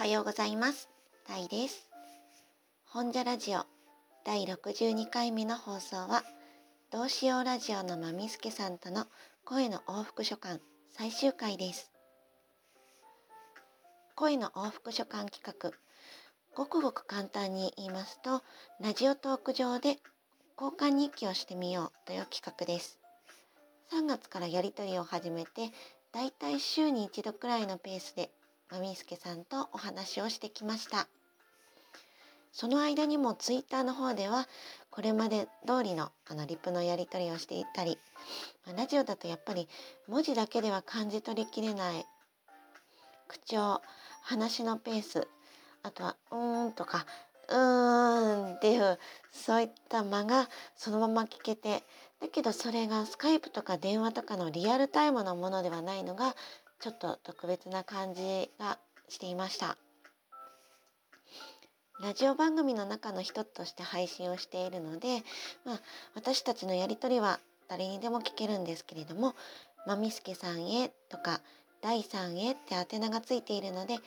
はようございます。タイです。本社ラジオ第62回目の放送は、どうしようラジオのまみすけさんとの声の往復書簡最終回です。声の往復書簡企画、ごくごく簡単に言いますと、ラジオトーク上で交換日記をしてみようという企画です。3月からやり取りを始めて、だいたい週に一度くらいのペースでまみすけさんとお話をしてきました。その間にもツイッターの方ではこれまで通りのあのリプのやり取りをしていたりラジオだとやっぱり文字だけでは感じ取りきれない口調話のペースあとは「うーん」とか「うーん」っていうそういった間がそのまま聞けてだけどそれがスカイプとか電話とかのリアルタイムのものではないのがちょっと特別な感じがしていました。ラジオ番組の中の一つとして配信をしているので、まあ、私たちのやり取りは誰にでも聞けるんですけれども「まみすけさんへ」とか「第3へ」って宛名がついているので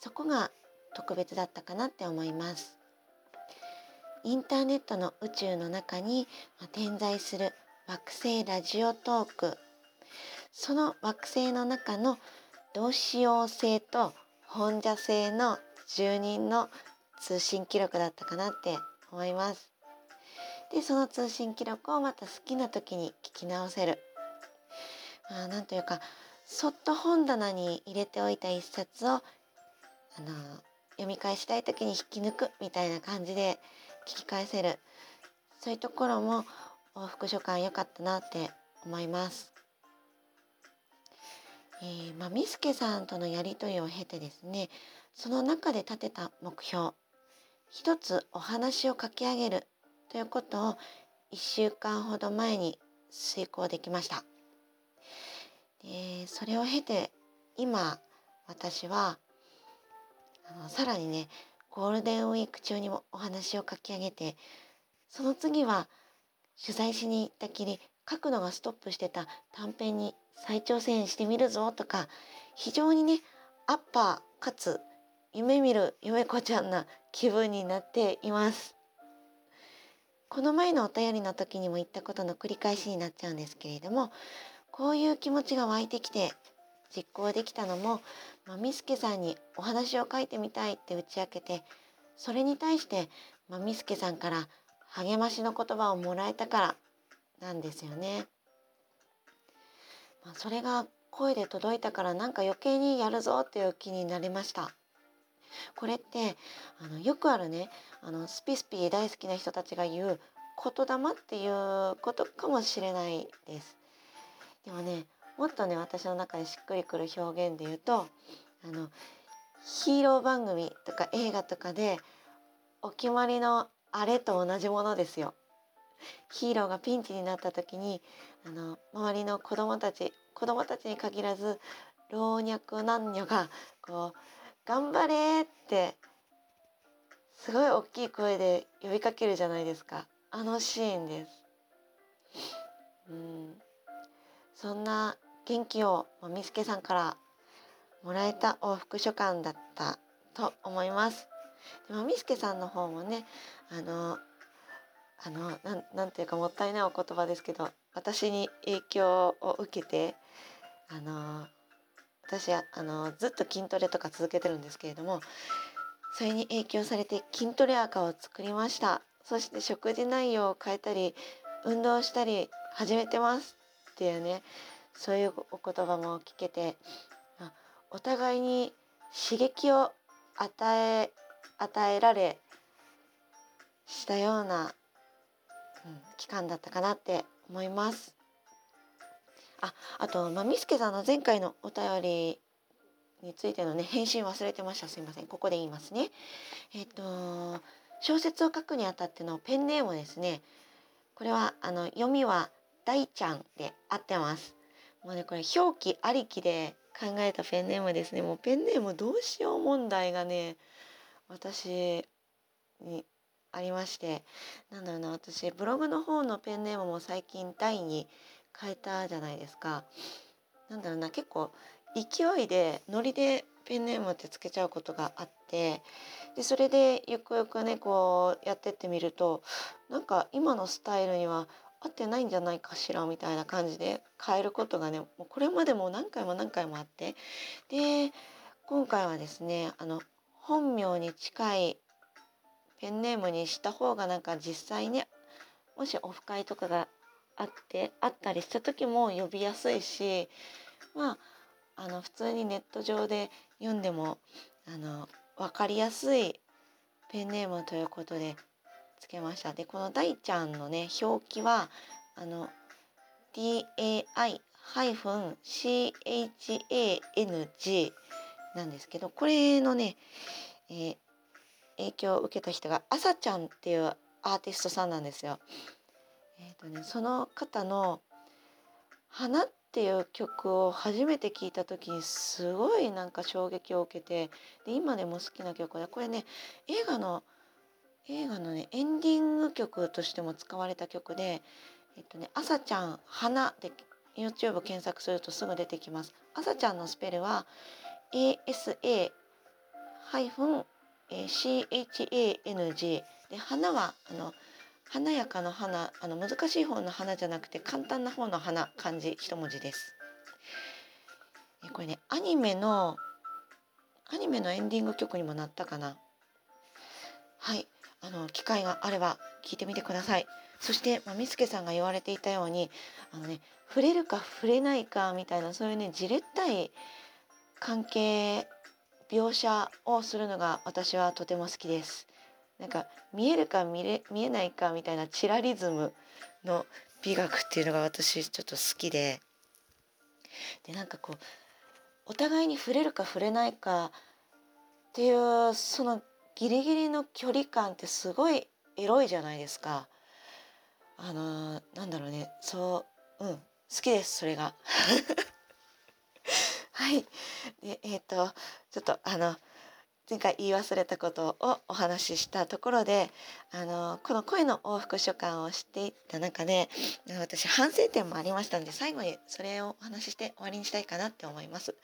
そこが特別だったかなって思います。インターネットの宇宙の中に点在する惑星ラジオトークその惑星の中の同志用星と本社星の住人の通信記録だったかなって思います。でその通信記録をまた好きな時に聞き直せる。まあ、なんというかそっと本棚に入れておいた一冊をあの読み返したい時に引き抜くみたいな感じで聞き返せるそういうところも往復書簡良かったなって思います。えー、まあ、ミスケさんとのやり取りを経てですねその中で立てた目標一つお話を書き上げるということを1週間ほど前に遂行できました。でそれを経て今私はあのさらにねゴールデンウィーク中にもお話を書き上げてその次は取材しに行ったきり書くのがストップしてた短編に再挑戦してみるぞとか非常にねアッパーかつ夢見る夢子ちゃんな気分になっていますこの前のお便りの時にも言ったことの繰り返しになっちゃうんですけれどもこういう気持ちが湧いてきて実行できたのも、まあ、みすけさんにお話を書いてみたいって打ち明けてそれに対して、まあ、みすけさんから励ましの言葉をもらえたからなんですよね。まあ、それが声で届いたからなんか余計にやるぞっていう気になりました。これってあのよくあるねあのスピスピ大好きな人たちが言う言霊っていうことかもしれないです。でもねもっとね私の中でしっくりくる表現で言うとあのヒーロー番組とか映画とかでお決まりのあれと同じものですよ。ヒーローがピンチになった時にあの周りの子供たち子供たちに限らず老若男女がこう「頑張れ!」ってすごい大きい声で呼びかけるじゃないですかあのシーンです。うんそんな元気をみすけさんからもらえた往復書簡だったと思います。でもみすけさんの方もねあのあのななんていうかもったいないお言葉ですけど私に影響を受けてあの私あのずっと筋トレとか続けてるんですけれどもそれに影響されて筋トレ赤を作りました。そして食事内容を変えたり運動したり始めてます。っていうねそういうお言葉も聞けてお互いに刺激を与え与えられしたような、期間だったかなって思います。ああと、ま、みすけさんの前回のお便りについてのね返信忘れてましたすいませんここで言いますね。えっ、と小説を書くにあたってのペンネームですねこれはあの読みは大ちゃんで合ってます。もうねこれ表記ありきで考えたペンネームですねもうペンネームどうしよう問題がね私にありましてなんだろうな私ブログの方のペンネームも最近大に変えたじゃないですか。なんだろうな結構勢いでノリでペンネームってつけちゃうことがあってでそれでゆくゆくねこうやってってみるとなんか今のスタイルには合ってないんじゃないかしらみたいな感じで変えることがねもうこれまでも何回も何回もあってで今回はですねあの本名に近いペンネームにした方がなんか実際にもしオフ会とかがあってあったりした時も呼びやすいしまああの普通にネット上で読んでもあの分かりやすいペンネームということでつけました。でこの大ちゃんのね表記はあの DAI-CHANG なんですけどこれのね、えー、影響を受けた人があさちゃんっていうアーティストさんなんですよ。えーとね、その方の「花」っていう曲を初めて聴いた時にすごいなんか衝撃を受けてで今でも好きな曲でこれね映画の映画のねエンディング曲としても使われた曲で「えっとね、朝ちゃん花」で YouTube 検索するとすぐ出てきます。朝ちゃんのスペルは ASA-A ASA- CHANG で花はあの華やかな花あの難しい方の花じゃなくて簡単な方の花漢字一文字です。えこれねアニメのアニメのエンディング曲にもなったかな。はい。あの機会があれば聞いてみてください。そして、まあ、みすけさんが言われていたようにあのね触れるか触れないかみたいなそういうねじれったい関係描写をするのが私はとても好きです。なんか見えるか見れ見えないかみたいなチラリズムの美学っていうのが私ちょっと好きででなんかこうお互いに触れるか触れないかっていうそのギリギリの距離感ってすごいエロいじゃないですか。あのなんだろうねそううん好きですそれが。はい。で、えっ、ー、と、ちょっとあの、前回言い忘れたことをお話ししたところで、あの、この声の往復書簡をしていった中で、私反省点もありましたので、最後にそれをお話しして終わりにしたいかなって思います。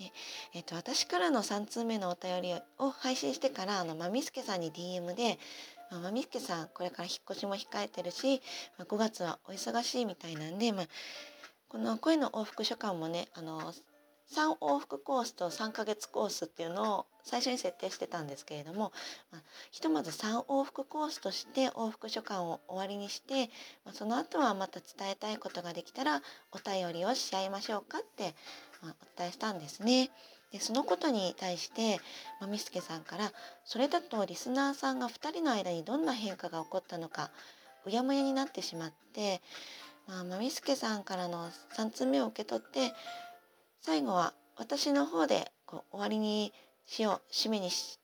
でえーと、私からの3通目のお便りを配信してからあのまみすけさんに DM で「まみすけさんこれから引っ越しも控えてるし、まあ、5月はお忙しいみたいなんで、まあ、この声の往復書簡もねあの3往復コースと3ヶ月コースっていうのを最初に設定してたんですけれども、まあ、ひとまず3往復コースとして往復書簡を終わりにして、まあ、その後はまた伝えたいことができたらお便りをし合いましょうかって、まあ、お伝えしたんですね。でそのことに対して、まあ、みすけさんからそれだとリスナーさんが2人の間にどんな変化が起こったのかうやむやになってしまって、まあ、まみすけさんからの3通目を受け取って最後は私の方でこう終わりにしよう締めにし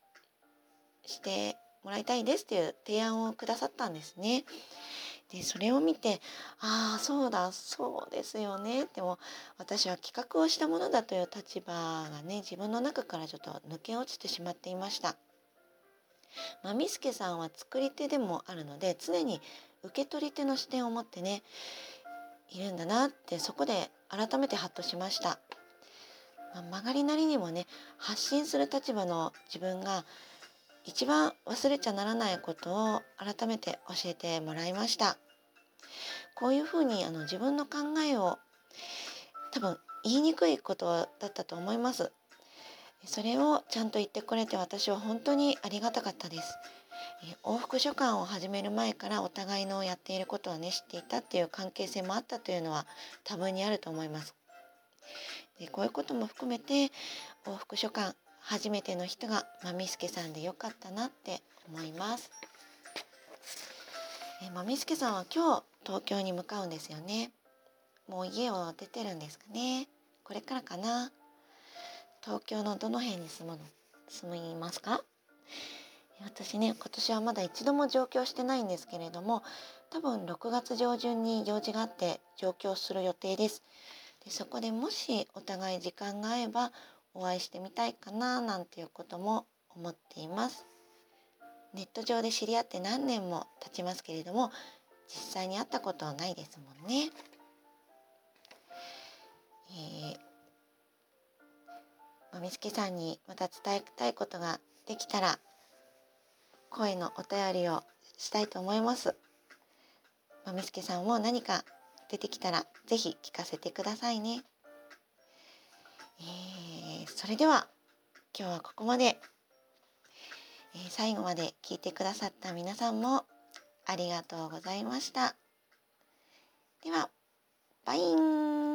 てもらいたいですっていう提案をくださったんですね。でそれを見てああそうだそうですよねでも私は企画をしたものだという立場がね自分の中からちょっと抜け落ちてしまっていました。まあ、みすけさんは作り手でもあるので常に受け取り手の視点を持ってねいるんだなってそこで改めてハッとしました。まあ、曲がりなりにもね発信する立場の自分が一番忘れちゃならないことを改めて教えてもらいました。こういうふうにあの自分の考えを多分言いにくいことだったと思います。それをちゃんと言ってくれて私は本当にありがたかったです。往復書簡を始める前からお互いのやっていることをね知っていたっていう関係性もあったというのは多分にあると思います。でこういうことも含めて往復書簡初めての人がまみすけさんでよかったなって思います。えまみすけさんは今日東京に向かうんですよね。もう家を出てるんですかね。これからかな。東京のどの辺に住むの？住みますか？私ね今年はまだ一度も上京してないんですけれども多分6月上旬に用事があって上京する予定です。でそこでもしお互い時間が合えばお会いしてみたいかななんていうことも思っていますネット上で知り合って何年も経ちますけれども実際に会ったことはないですもんね、えーまみすけさんにまた伝えたいことができたら声のお便りをしたいと思います。まみすけさんも何か出てきたら是非聞かせてくださいね。えー、それでは今日はここまで、えー、最後まで聞いてくださった皆さんもありがとうございました。では、バイン